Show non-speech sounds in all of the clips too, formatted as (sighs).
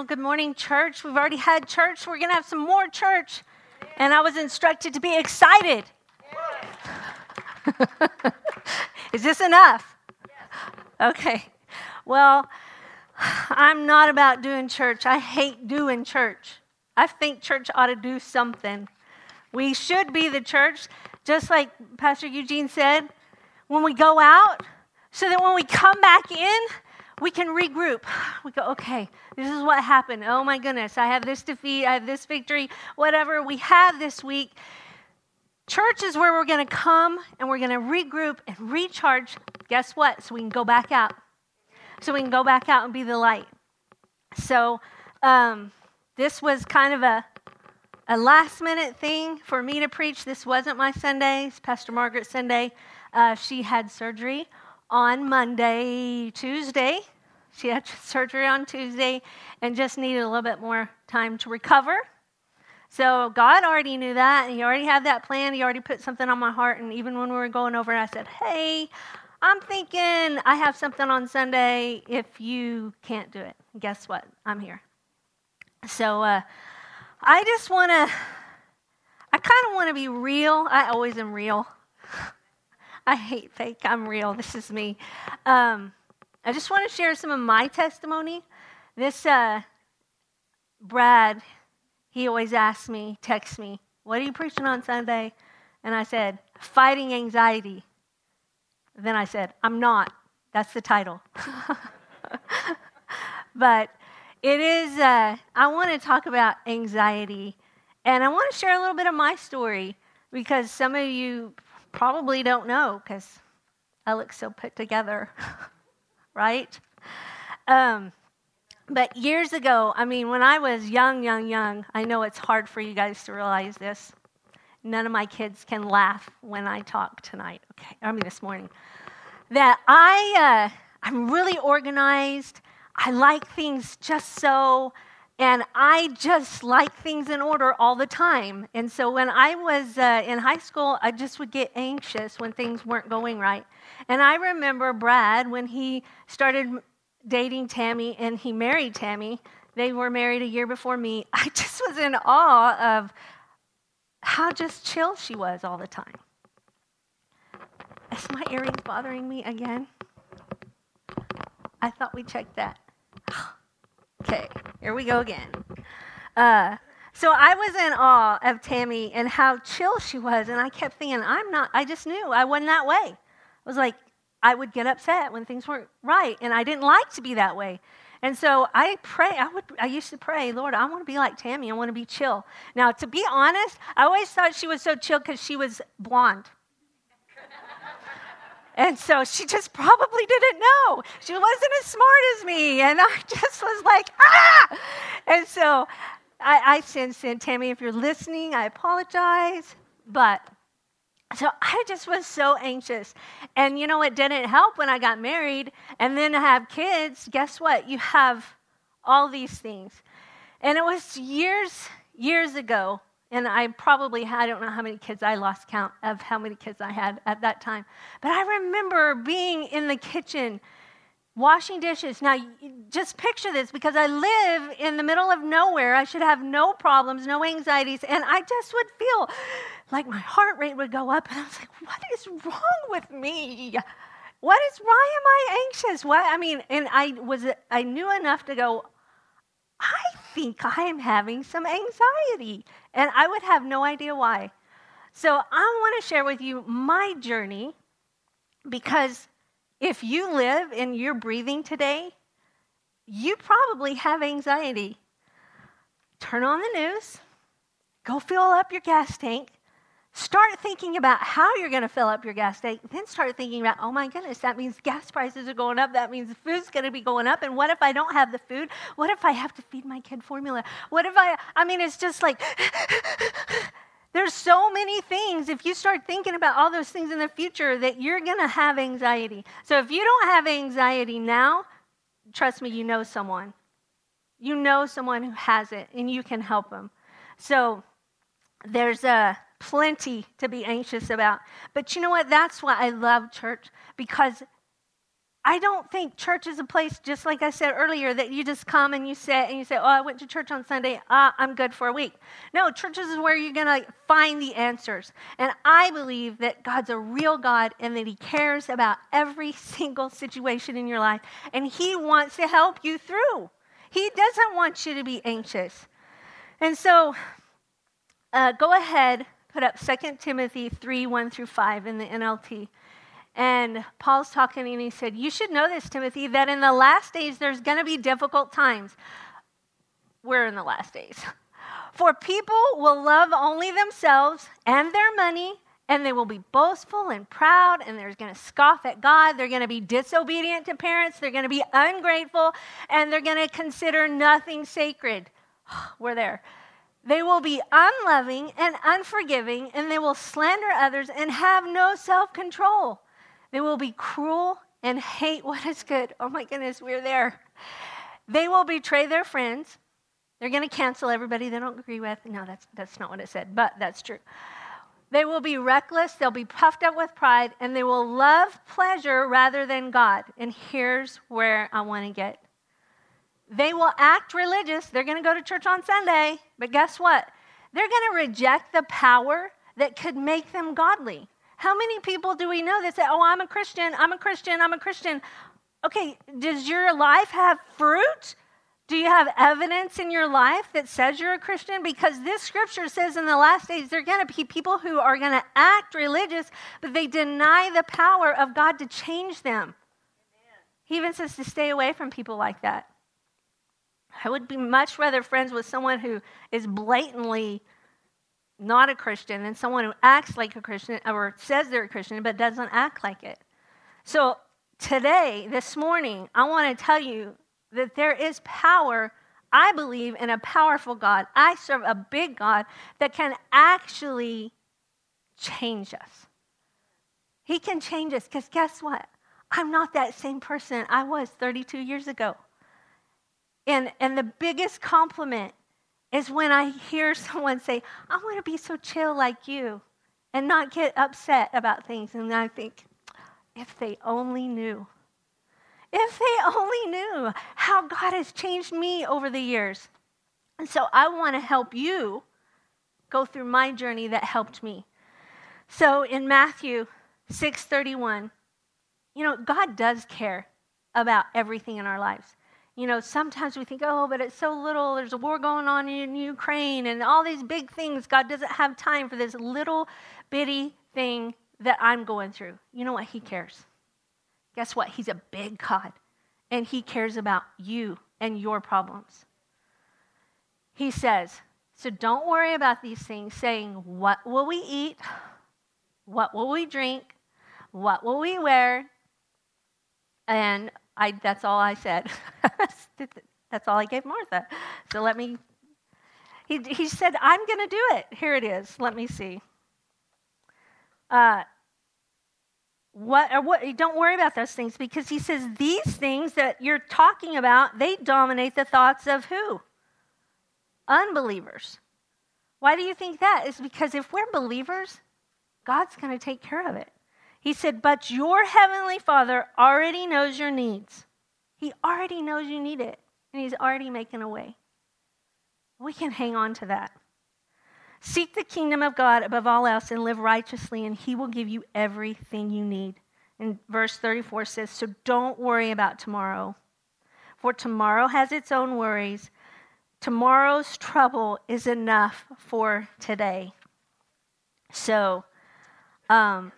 Well, good morning, church. We've already had church. We're going to have some more church. And I was instructed to be excited. (laughs) Is this enough? Okay. Well, I'm not about doing church. I hate doing church. I think church ought to do something. We should be the church, just like Pastor Eugene said, when we go out, so that when we come back in, we can regroup. (sighs) We go, okay, this is what happened. Oh my goodness, I have this defeat, I have this victory, whatever we have this week. Church is where we're going to come and we're going to regroup and recharge. Guess what? So we can go back out. So we can go back out and be the light. So um, this was kind of a, a last minute thing for me to preach. This wasn't my Sunday, it's Pastor Margaret's Sunday. Uh, she had surgery on Monday, Tuesday. She had (laughs) surgery on Tuesday and just needed a little bit more time to recover. So God already knew that. He already had that plan. He already put something on my heart. And even when we were going over, I said, Hey, I'm thinking I have something on Sunday if you can't do it. guess what? I'm here. So uh, I just want to, I kind of want to be real. I always am real. (laughs) I hate fake. I'm real. This is me. Um, I just want to share some of my testimony. This uh, Brad, he always asks me, texts me, What are you preaching on Sunday? And I said, Fighting anxiety. Then I said, I'm not. That's the title. (laughs) but it is, uh, I want to talk about anxiety. And I want to share a little bit of my story because some of you probably don't know because I look so put together, (laughs) right? Um, but years ago, I mean, when I was young, young, young, I know it's hard for you guys to realize this. None of my kids can laugh when I talk tonight, okay? I mean, this morning. That I, uh, I'm really organized. I like things just so and I just like things in order all the time. And so when I was uh, in high school, I just would get anxious when things weren't going right. And I remember Brad, when he started dating Tammy and he married Tammy, they were married a year before me. (laughs) I just was in awe of how just chill she was all the time. Is my earrings bothering me again? I thought we checked that. (sighs) Okay, here we go again. Uh, so I was in awe of Tammy and how chill she was, and I kept thinking, I'm not, I just knew I wasn't that way. Was like, I would get upset when things weren't right, and I didn't like to be that way. And so I pray, I would I used to pray, Lord, I want to be like Tammy. I want to be chill. Now, to be honest, I always thought she was so chill because she was blonde. (laughs) And so she just probably didn't know. She wasn't as smart as me. And I (laughs) just was like, ah! And so I, I said, said, Tammy, if you're listening, I apologize. But so I just was so anxious. And you know, it didn't help when I got married and then to have kids. Guess what? You have all these things. And it was years, years ago and I probably I don't know how many kids, I lost count of how many kids I had at that time. But I remember being in the kitchen washing dishes. Now, just picture this because I live in the middle of nowhere. I should have no problems, no anxieties. And I just would feel like my heart rate would go up. And I was like, what is wrong with me? What is, why am I anxious? What, I mean, and I was, I knew enough to go, I think I am having some anxiety. And I would have no idea why. So I want to share with you my journey because if you live and you're breathing today, you probably have anxiety. Turn on the news, go fill up your gas tank, Start thinking about how you're going to fill up your gas tank. Then start thinking about, oh my goodness, that means gas prices are going up. That means food's going to be going up. And what if I don't have the food? What if I have to feed my kid formula? What if I, I mean, it's just like, (sighs) there's so many things. If you start thinking about all those things in the future, that you're going to have anxiety. So if you don't have anxiety now, trust me, you know someone. You know someone who has it, and you can help them. So there's a plenty to be anxious about. But you know what? That's why I love church because I don't think church is a place, just like I said earlier, that you just come and you sit and you say, Oh, I went to church on Sunday. Uh, I'm good for a week. No, churches is where you're going to find the answers. And I believe that God's a real God and that He cares about every (laughs) single situation in your life. And He wants to help you through. He doesn't want you to be anxious. And so uh, go ahead, put up 2 Timothy 3 1 through 5 in the NLT. And Paul's talking and he said, You should know this, Timothy, that in the last days there's going to be difficult times. We're in the last days. (laughs) For people will love only themselves and their money, and they will be boastful and proud, and they're going to scoff at God. They're going to be disobedient to parents. They're going to be ungrateful, and they're going to consider nothing sacred. (sighs) We're there. They will be unloving and unforgiving, and they will slander others and have no self control. They will be cruel and hate what is good. Oh my goodness, we're there. They will betray their friends. They're going to cancel everybody they don't agree with. No, that's, that's not what it said, but that's true. They will be reckless, they'll be puffed up with pride, and they will love pleasure rather than God. And here's where I want to get. They will act religious. They're going to go to church on Sunday, but guess what? They're going to reject the power that could make them godly. How many people do we know that say, Oh, I'm a Christian, I'm a Christian, I'm a Christian? Okay, does your life have fruit? Do you have evidence in your life that says you're a Christian? Because this scripture says in the last days, there are going to be people who are going to act religious, but they deny the power of God to change them. Amen. He even says to stay away from people like that. I would be much rather friends with someone who is blatantly not a Christian than someone who acts like a Christian or says they're a Christian but doesn't act like it. So, today, this morning, I want to tell you that there is power. I believe in a powerful God. I serve a big God that can actually change us. He can change us because guess what? I'm not that same person I was 32 years ago. And, and the biggest compliment is when I hear (laughs) someone say, I want to be so chill like you and not get upset about things. And I think, if they only knew. If they (laughs) only knew how God has changed me over the years. And so I want to help you go through my journey that helped me. So in Matthew 6:31, you know, God does care about everything in our lives you know, sometimes we think, oh, but it's so little. There's a war going on in Ukraine and all these big things. God doesn't have time for this little bitty thing that I'm going through. You know what? He cares. Guess what? He's a big God, and He cares about you and your problems. He says, so don't worry about these things, saying, What will we eat? What will we drink? What will we wear? And I, that's all I said. (laughs) that's all I gave Martha. So let me. He, he said, I'm going to do it. Here it is. Let me see. Uh, what, uh, what, don't worry about those things because he says these things that you're talking about, they dominate the thoughts of who? Unbelievers. Why do you think that? It's because if we're believers, God's going to take care of it. He said, But your heavenly Father already knows your needs. He already knows you need it, and He's already making a way. We can hang on to that. Seek the kingdom of God above all else and live righteously, and He will give you everything you need. And verse 34 says, So don't worry about tomorrow, for tomorrow has its own worries. Tomorrow's trouble is enough for today. So, um,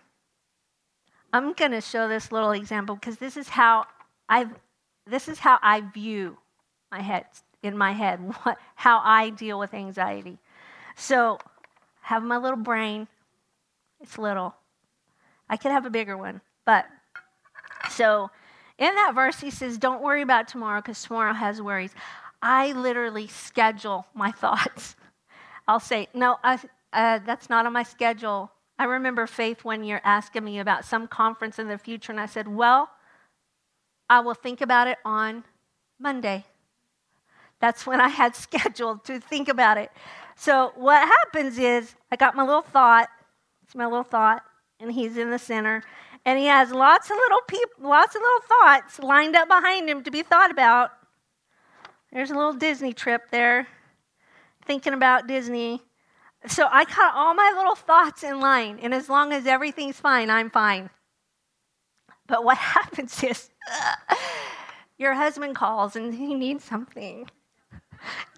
I'm going to show this little example because this is how I this is how I view my head in my head (laughs) what, how I deal with anxiety. So, have my little brain. It's little. I could have a bigger one, but so in that verse he says, "Don't worry about tomorrow because tomorrow has worries." I literally schedule my (laughs) thoughts. I'll say, "No, I, uh, that's not on my schedule." I remember Faith one year asking me about some conference in the future, and I said, Well, I will think about it on Monday. That's when I had (laughs) scheduled to think about it. So, what happens is, I got my little thought, it's my little thought, and he's in the center. and he has lots of little people, lots of little thoughts lined up behind him to be thought about. There's a little Disney trip there, thinking about Disney. So I got all my little thoughts in line, and as long as everything's fine, I'm fine. But what (laughs) happens is (laughs) your husband calls and he needs something.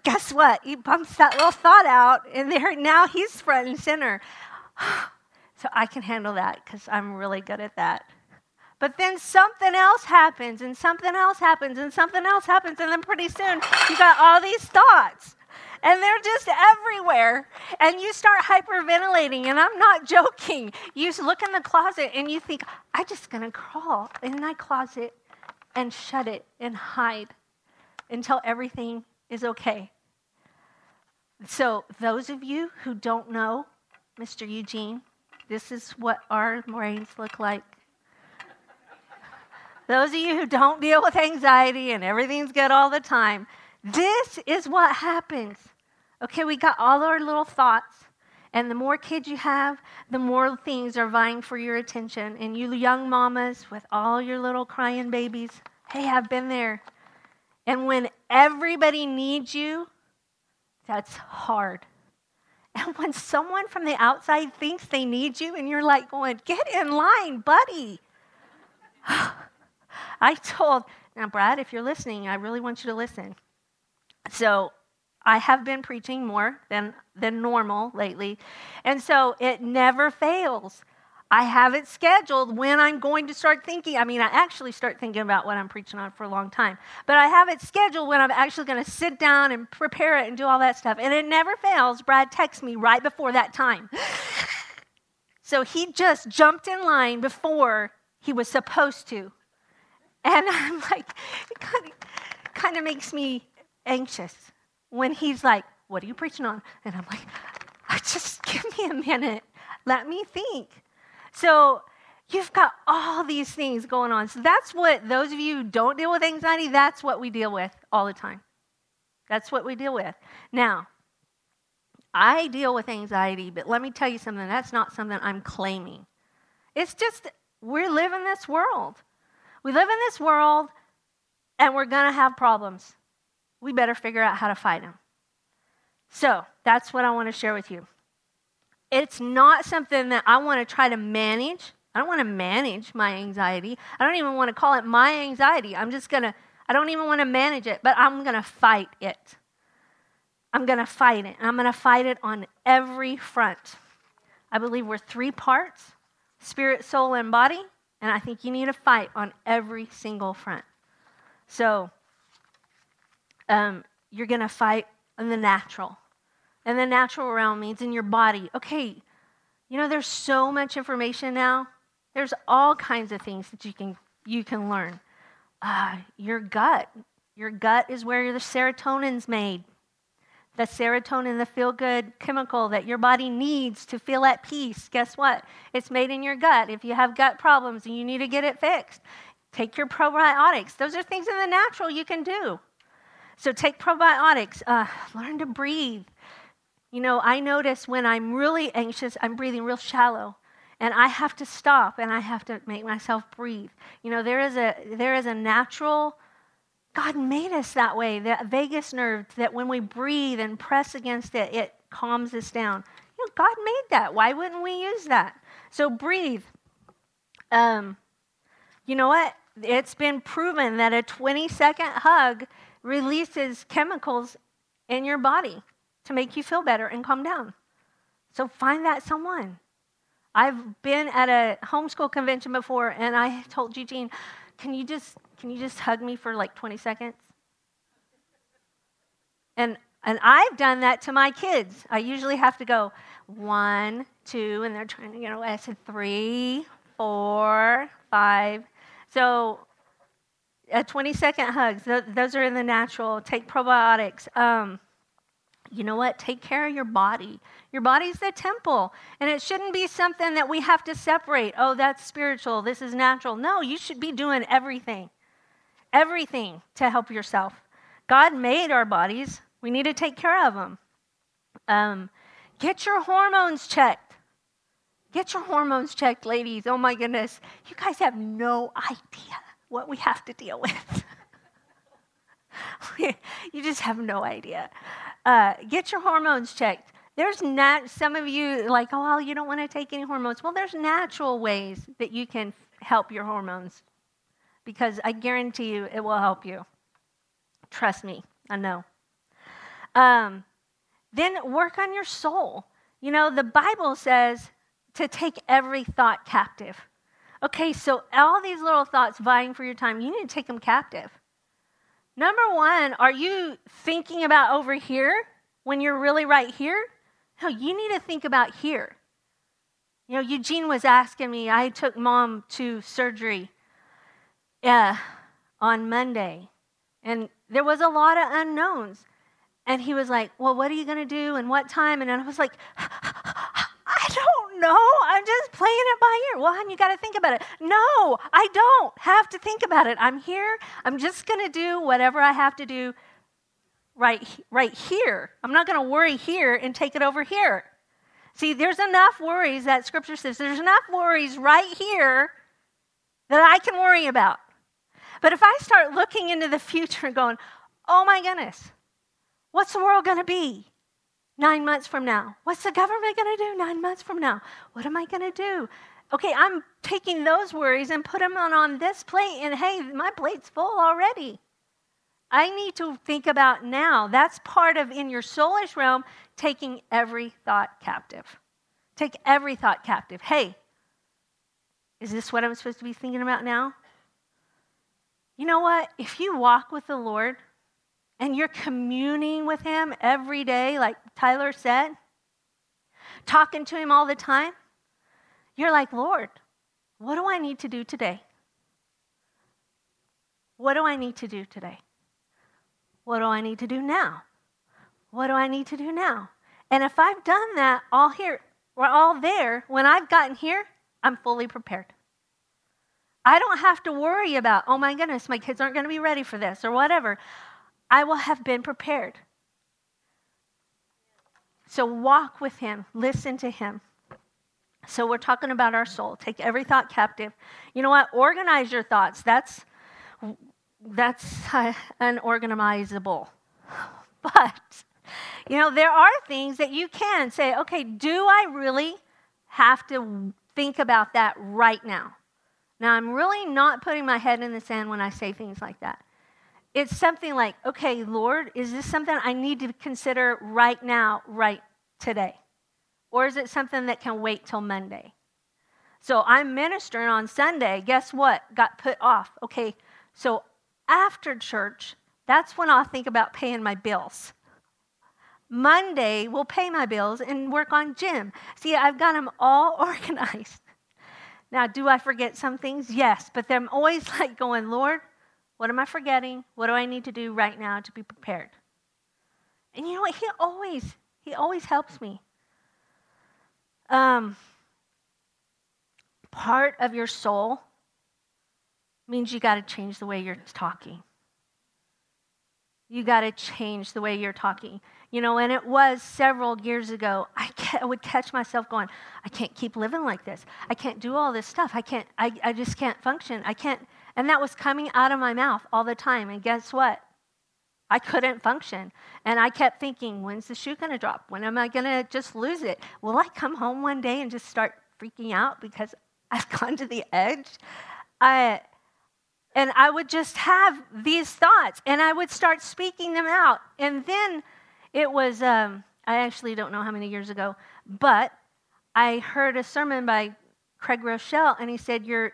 Guess what? He bumps that little thought out, and there now he's front and center. (sighs) so I can handle that because I'm really good at that. But then something else happens, and something else happens, and something else happens, and then pretty soon you got all these thoughts and they're just everywhere. And you start hyperventilating, and I'm not (laughs) joking. You look in the closet and you think, I'm just gonna crawl in my closet and shut it and hide until everything is okay. So, those of you who don't know Mr. Eugene, this is what our brains look like. (laughs) Those of you who don't deal with anxiety and everything's good all the time, this is what happens. Okay, we got all our little thoughts. And the more kids you have, the more things are vying for your attention. And you young mamas with all your little crying babies, hey, I've been there. And when everybody needs you, that's hard. And when someone from the outside thinks they need you, and you're like going, get in line, buddy. (sighs) I told, now, Brad, if you're listening, I really want you to listen. So I have been preaching more than, than normal lately. And so it never fails. I have it scheduled when I'm going to start thinking. I mean, I actually start thinking about what I'm preaching on for a long time, but I have it scheduled when I'm actually going to sit down and prepare it and do all that stuff. And it never fails. Brad texts me right before that time. (laughs) so he just jumped in line before he was supposed to. And (laughs) I'm like, it kind of, kind of makes me anxious when he's like, What are you preaching on? And I'm like, (laughs) Just (laughs) give me a minute. Let me think. So you've got all these things going on. So that's what those of you who don't deal with anxiety, that's what we deal with all the time. That's what we deal with. Now, I deal with anxiety, but let me tell you something that's not something I'm claiming. It's just we live in this world. We live in this world and we're going to have problems we better figure out how to fight them. So that's what I want to share with you. It's not something that I want to try to manage. I don't want to manage my anxiety. I don't even want to call it my anxiety. I'm just going to, I don't even want to manage it, but I'm going to fight it. I'm going to fight it. And I'm going to fight it on every front. I believe we're three parts spirit, soul, and body. And I think you need to fight on every single front. So um, you're going to fight in the natural. And the natural realm means in your body. Okay, you know, there's so much information now. There's all kinds of things that you can, you can learn. Uh, your gut. Your gut is where the serotonin's made. The serotonin, the feel good chemical that your body needs to feel at peace. Guess what? It's made in your gut. If you have gut problems and you need to get it fixed, take your probiotics. Those are things in the natural you can do. So take probiotics, uh, learn to breathe. You know, I notice when I'm really anxious, I'm breathing real shallow. And I have to stop and I have to make myself breathe. You know, there is a there is a natural God made us that way, that vagus nerve that when we breathe and press against it, it calms us down. You know, God made that. Why wouldn't we use that? So breathe. Um, you know what? It's been proven that a 20 second hug releases chemicals in your body to make you feel better and calm down. So find that someone. I've been at a homeschool convention before and I told Eugene, can you just can you just hug me for like 20 seconds? And and I've done that to my kids. I usually have to go one, two, and they're trying to get away. I said three, four, five. So a 20 second hugs, those are in the natural. Take probiotics. Um, you know what? Take care of your body. Your body's the temple. And it shouldn't be something that we have to separate. Oh, that's spiritual. This is natural. No, you should be doing everything, everything to help yourself. God made our bodies. We need to take care of them. Um, get your hormones checked. Get your hormones checked, ladies. Oh my goodness. You guys have no idea what we have to deal with. (laughs) you just have no idea. Uh, get your hormones checked. There's nat- some of you like, oh, well, you don't want to take any hormones. Well, there's natural ways that you can help your hormones because I guarantee you it will help you. Trust me, I know. Um, then work on your soul. You know, the Bible says to take every thought captive. Okay, so all these little thoughts vying for your time, you need to take them captive. Number one, are you thinking about over here when you're really right here? No, you need to think about here. You know, Eugene was asking me, I took mom to surgery uh, on Monday, and there was a lot of unknowns. And he was like, Well, what are you going to do and what time? And I was like, don't know. I'm just playing it by ear. Well, hon, you got to think about it. No, I don't have to think about it. I'm here. I'm just going to do whatever I have to do right, right here. I'm not going to worry here and take it over here. See, there's enough worries that scripture says there's enough worries right here that I can worry about. But if I start looking into the future and going, oh my goodness, what's the world going to be nine months from now? What's the government going to do nine months from now? What am I going to do? Okay, I'm taking those worries and put them on, on this plate, and hey, my plate's full already. I need to think about now. That's part of in your soulish realm taking every thought captive. Take every thought captive. Hey, is this what I'm supposed to be thinking about now? You know what? If you walk with the Lord and you're communing with Him every day, like Tyler said, talking to Him all the time, you're like, Lord, what do I need to do today? What do I need to do today? What do I need to do now? What do I need to do now? And if I've done that all here, we're all there, when I've gotten here, I'm fully prepared. I don't have to worry about, oh my goodness, my kids aren't going to be ready for this or whatever. I will have been prepared. So walk with him, listen to him. So we're talking about our soul. Take every thought captive. You know what? Organize your thoughts. That's that's (laughs) unorganizable. (sighs) But, you know, there are things that you can say, okay, do I really have to think about that right now? Now, I'm really not putting my head in the sand when I say things like that. It's something like, okay, Lord, is this something I need to consider right now, right today? Or is it something that can wait till Monday? So I'm ministering on Sunday. Guess what? Got put off. Okay, so after church, that's when I'll think about paying my bills. Monday, we'll pay my bills and work on gym. See, I've got them all (laughs) organized. Now, do I forget some things? Yes, but I'm always (laughs) like going, Lord, what am I forgetting? What do I need to do right now to be prepared? And you know what? He always, he always helps me. Um, part of your soul means you got to change the way you're talking. You got to change the way you're talking. You know, and it was several years ago, I, I, would catch myself going, I can't keep living like this. I can't do all this stuff. I can't, I, I just can't function. I can't. And that was coming out of my mouth all the time. And guess what? I couldn't function. And I kept thinking, when's the shoe going to drop? When am I going to just lose it? Will I come home one day and just start freaking out because (laughs) I've gone to the edge? I, and I would just have these thoughts and I would start speaking them out. And then it was, um, I actually don't know how many years ago, but I heard a sermon by Craig Groeschel and he said, Your,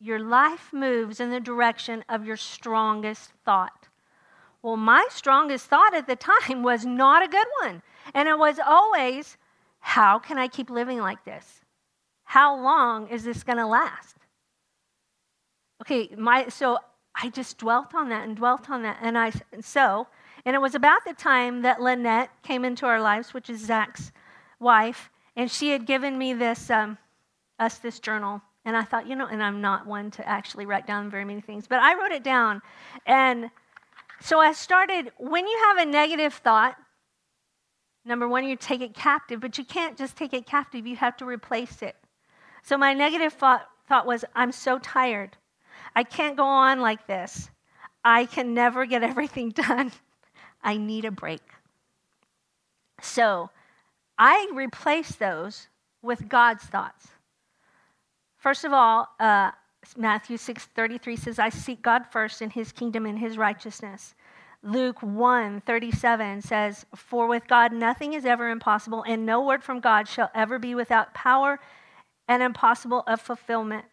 your life moves in the direction of your strongest thought. Well, my strongest thought at the time (laughs) was not a good one. And it was always, How can I keep living like this? How long is this going to last? Okay, my so I just dwelt on that and dwelt on that, and I so and it was about the time that Lynette came into our lives, which is Zach's wife, and she had given me this um, us this journal, and I thought, you know, and I'm not one to actually write down very many things, but I wrote it down, and so I started. When you have a negative thought, number one, you take it captive, but you can't just take it captive; you have to replace it So my negative thought, thought was, I'm so tired. I can't go on like this. I can never get (laughs) everything done. I need a break. So I replace those with God's thoughts. First of all, uh, Matthew 6:33 says, "I seek God first in his kingdom and his righteousness." Luke 1:37 says, "For with God nothing is ever impossible, and no word from God shall ever be without power and impossible of fulfillment."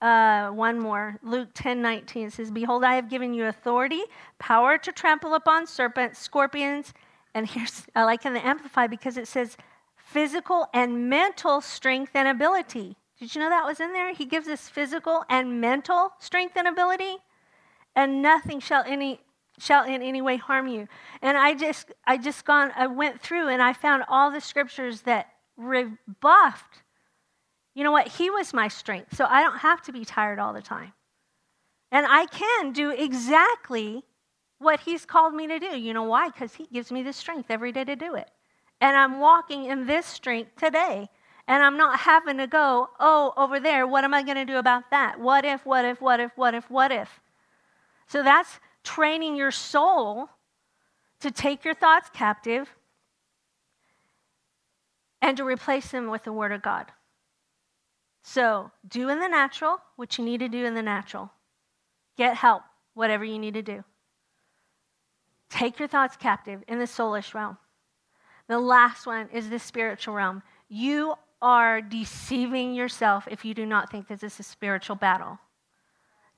Uh, one more. Luke 10 19 says, Behold, I have given you authority, power to trample upon serpents, scorpions, and here's, I like in the Amplified because it says physical and mental strength and ability. Did you know that was in there? He gives us physical and mental strength and ability, and nothing shall any shall in any way harm you. And I just I just gone I went through and I found all the scriptures that rebuffed. You know what? He was my strength, so I don't have to be tired all the time. And I can do exactly what he's called me to do. You know why? Because he gives me the strength every day to do it. And I'm walking in this strength today and I'm not having to go, oh, over there, what am I going to do about that? What if, what if, what if, what if, what if? So that's training your soul to take your thoughts captive and to replace them with the Word of God. So do in the natural what you need to do in the natural. Get help, whatever you need to do. Take your thoughts captive in the soulish realm. The last one is the spiritual realm. You are deceiving yourself if you do not think that this is a spiritual battle.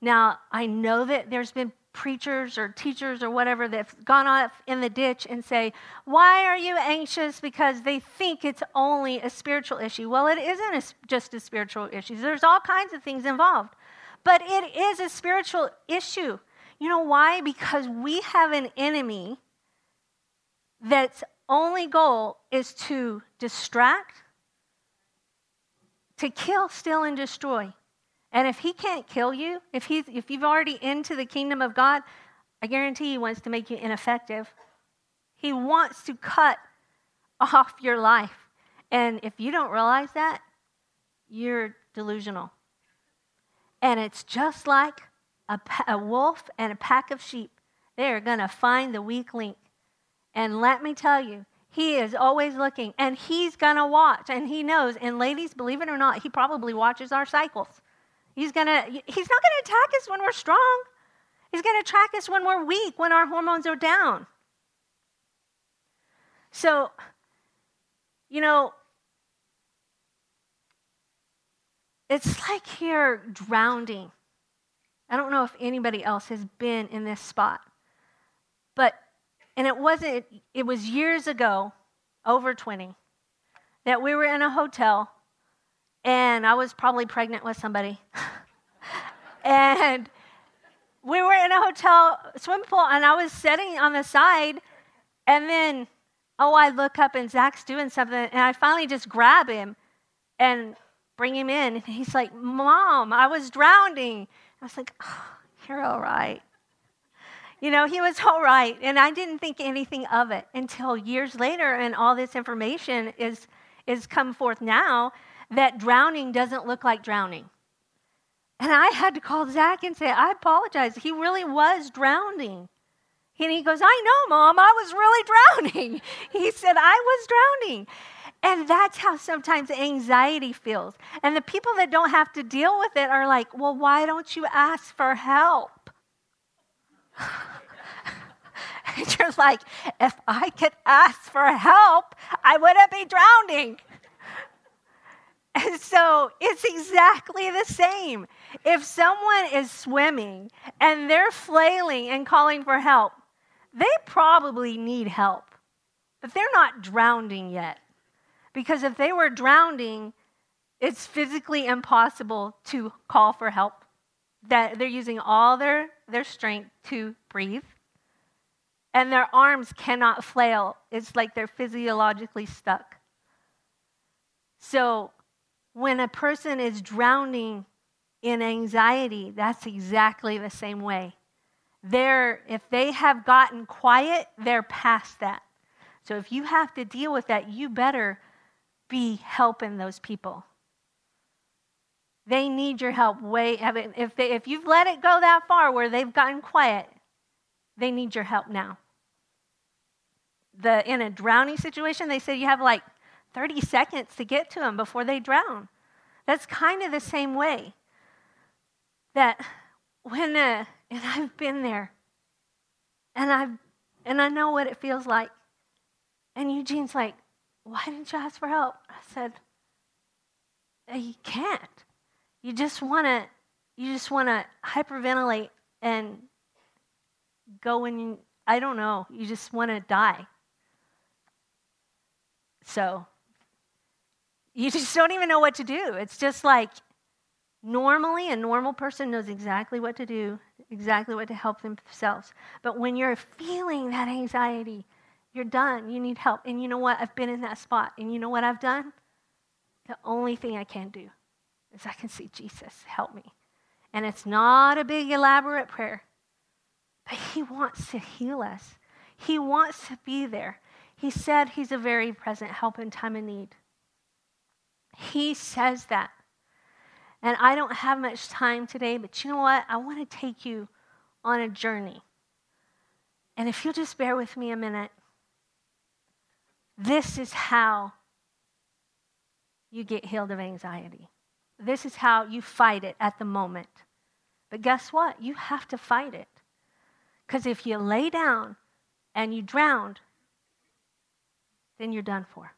Now, I know that there's been preachers or teachers or whatever that've gone off in the ditch and say, Why are you anxious? Because they think it's only a spiritual issue. Well, it isn't a, just a spiritual issue, there's all kinds of things involved. But it is a spiritual issue. You know why? Because we have an enemy that's only goal is to distract, to kill, steal, and destroy. And if he can't kill you, if, he's, if you've already into the kingdom of God, I guarantee he wants to make you ineffective. He wants to cut (laughs) off your life. And if you don't realize that, you're delusional. And it's just like a, a wolf and a pack of sheep. They're going to find the weak link. And let me tell you, he is always looking and he's going to watch and he knows. And ladies, believe it or not, he probably watches our cycles. He's going to he's not going to attack us when we're strong. He's going to track us when we're weak, when our hormones are down. So, you know, it's like you're drowning. I don't know if anybody else has been in this spot, but and it wasn't, it was years ago, over 20, that we were in a hotel and I was probably pregnant with somebody. (laughs) and we were in a hotel swimming pool and I was sitting on the side and then, oh, I look up and Zach's doing something and I finally just grab him and bring him in. And he's like, Mom, I was drowning. I was like, oh, You're all right. You know, he was all right. And I didn't think anything of it until years later, and all this information is, is come forth now that drowning doesn't look like drowning. And I had to call Zach and say, I apologize. He really was drowning. And he goes, I know, Mom, I was really (laughs) drowning. He said, I was drowning. And that's how sometimes anxiety feels. And the people that don't have to deal with it are like, well, why don't you ask for help? (laughs) and you're like, if I could ask for help, I wouldn't be drowning. (laughs) And so it's exactly the same. If someone is swimming and they're flailing and calling for help, they probably need help, but they're not drowning yet. Because if they were drowning, it's physically impossible to call for help. That they're using all their their strength to breathe. And their arms cannot flail. It's like they're physiologically stuck. So, when a person is drowning in anxiety, that's exactly the same way. They're, if they have gotten quiet, they're past that. So, if you have to deal with that, you better be helping those people. They need your help. Way, if, they, if you've let it go that far where they've gotten quiet, they need your help now. The, in a drowning situation, they said you have like 30 seconds to get to them before they drown. That's kind of the same way. That when, uh, and I've been there, and I've, and I know what it feels like. And Eugene's like, why didn't you ask for help? I said, you can't. You just want to, you just want to hyperventilate and go and I don't know, you just want to die. So you (laughs) just don't even know what to do. It's just like normally a normal person knows exactly what to do, exactly what to help themselves. But when you're feeling that anxiety, you're done. You need help. And you know what? I've been in that spot. And you know what I've done? The only thing I can do is I can see Jesus help me. And it's not a big, elaborate prayer, but He wants to heal us. He wants to be there. He said He's a very present help in time of need. He says that. And I don't have much time today, but you know what? I want to take you on a journey. And if you'll just bear with me a minute, this is how you get healed of anxiety. This is how you fight it at the moment. But guess what? You have to fight it. Because if you lay down and you drown, then you're done for.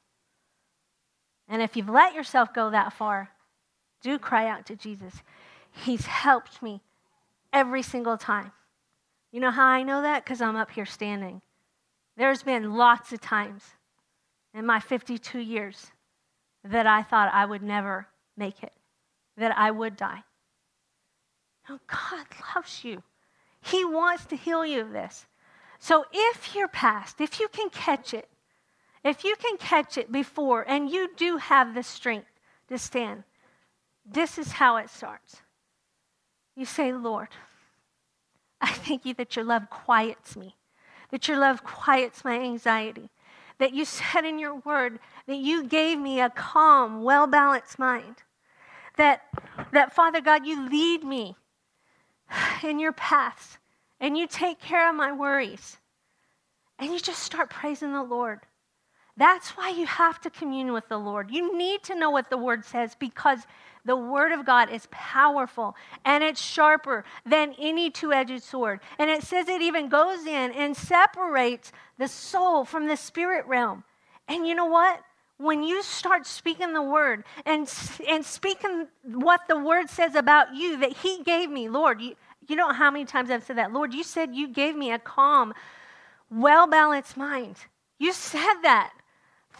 And if you've let yourself go that far, do cry out to Jesus. He's helped me every single time. You know how I know that? Because I'm up here standing. There's been lots of times in my 52 years that I thought I would never make it, that I would die. No, God loves you. He wants to heal you of this. So if you're past, if you can catch it, if you can catch it before and you do have the strength to stand, this is how it starts. You say, Lord, I thank you that your love quiets me, that your love quiets my anxiety, that you said in your word that you gave me a calm, well balanced mind. That, that, Father God, you lead me in your paths and you take care of my worries. And you just start praising the Lord. That's why you have to commune with the Lord. You need to know what the word says because the word of God is powerful and it's sharper than any two edged sword. And it says it even goes in and separates the soul from the spirit realm. And you know what? When you start speaking the word and, and speaking what the word says about you that He gave me, Lord, you, you know how many times I've said that? Lord, you said you gave me a calm, well balanced mind. You said that.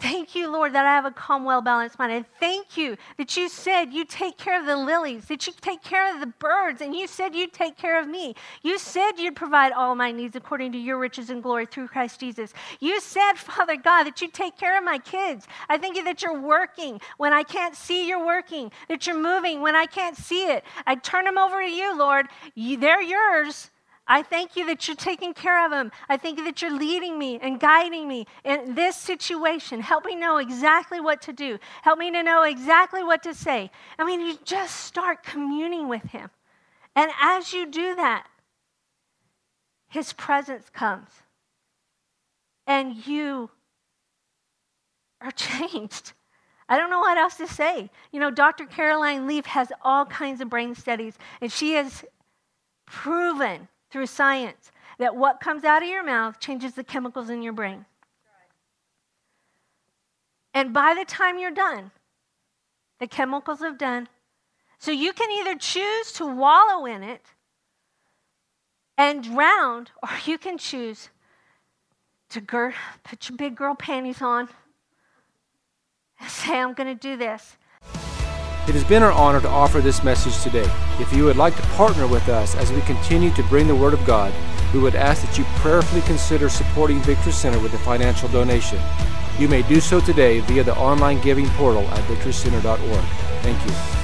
Thank you, Lord, that I have a calm, well balanced mind. And thank you that you said you take care of the lilies, that you take care of the birds, and you said you'd take care of me. You said you'd provide all my needs according to your riches and glory through Christ Jesus. You said, (laughs) Father God, that you take care of my kids. I thank you that you're working when I can't see you're working, that you're moving when I can't see it. I turn them over to you, Lord. You, they're yours. I thank you that you're taking care of them. I thank you that you're leading me and guiding me in this situation. Help me know exactly what to do. Help me to know exactly what to say. I mean, you just start communing with Him. And as you do that, His presence comes. And you are (laughs) changed. I don't know what else to say. You know, Dr. Caroline Leaf has all kinds of brain studies, and she has proven through science that what comes out of your mouth changes the chemicals in your brain. And by the time you're done, the chemicals have done. So you can either choose to wallow in it and drown, or (laughs) you can choose to put your big girl panties on and (laughs) say, I'm going to do this. It has been our honor to offer this message today. If you would like to partner with us as we continue to bring the Word of God, we would ask that you prayerfully consider supporting Victory Center with a financial donation. You may do so today via the online giving portal at victorycenter.org. Thank you.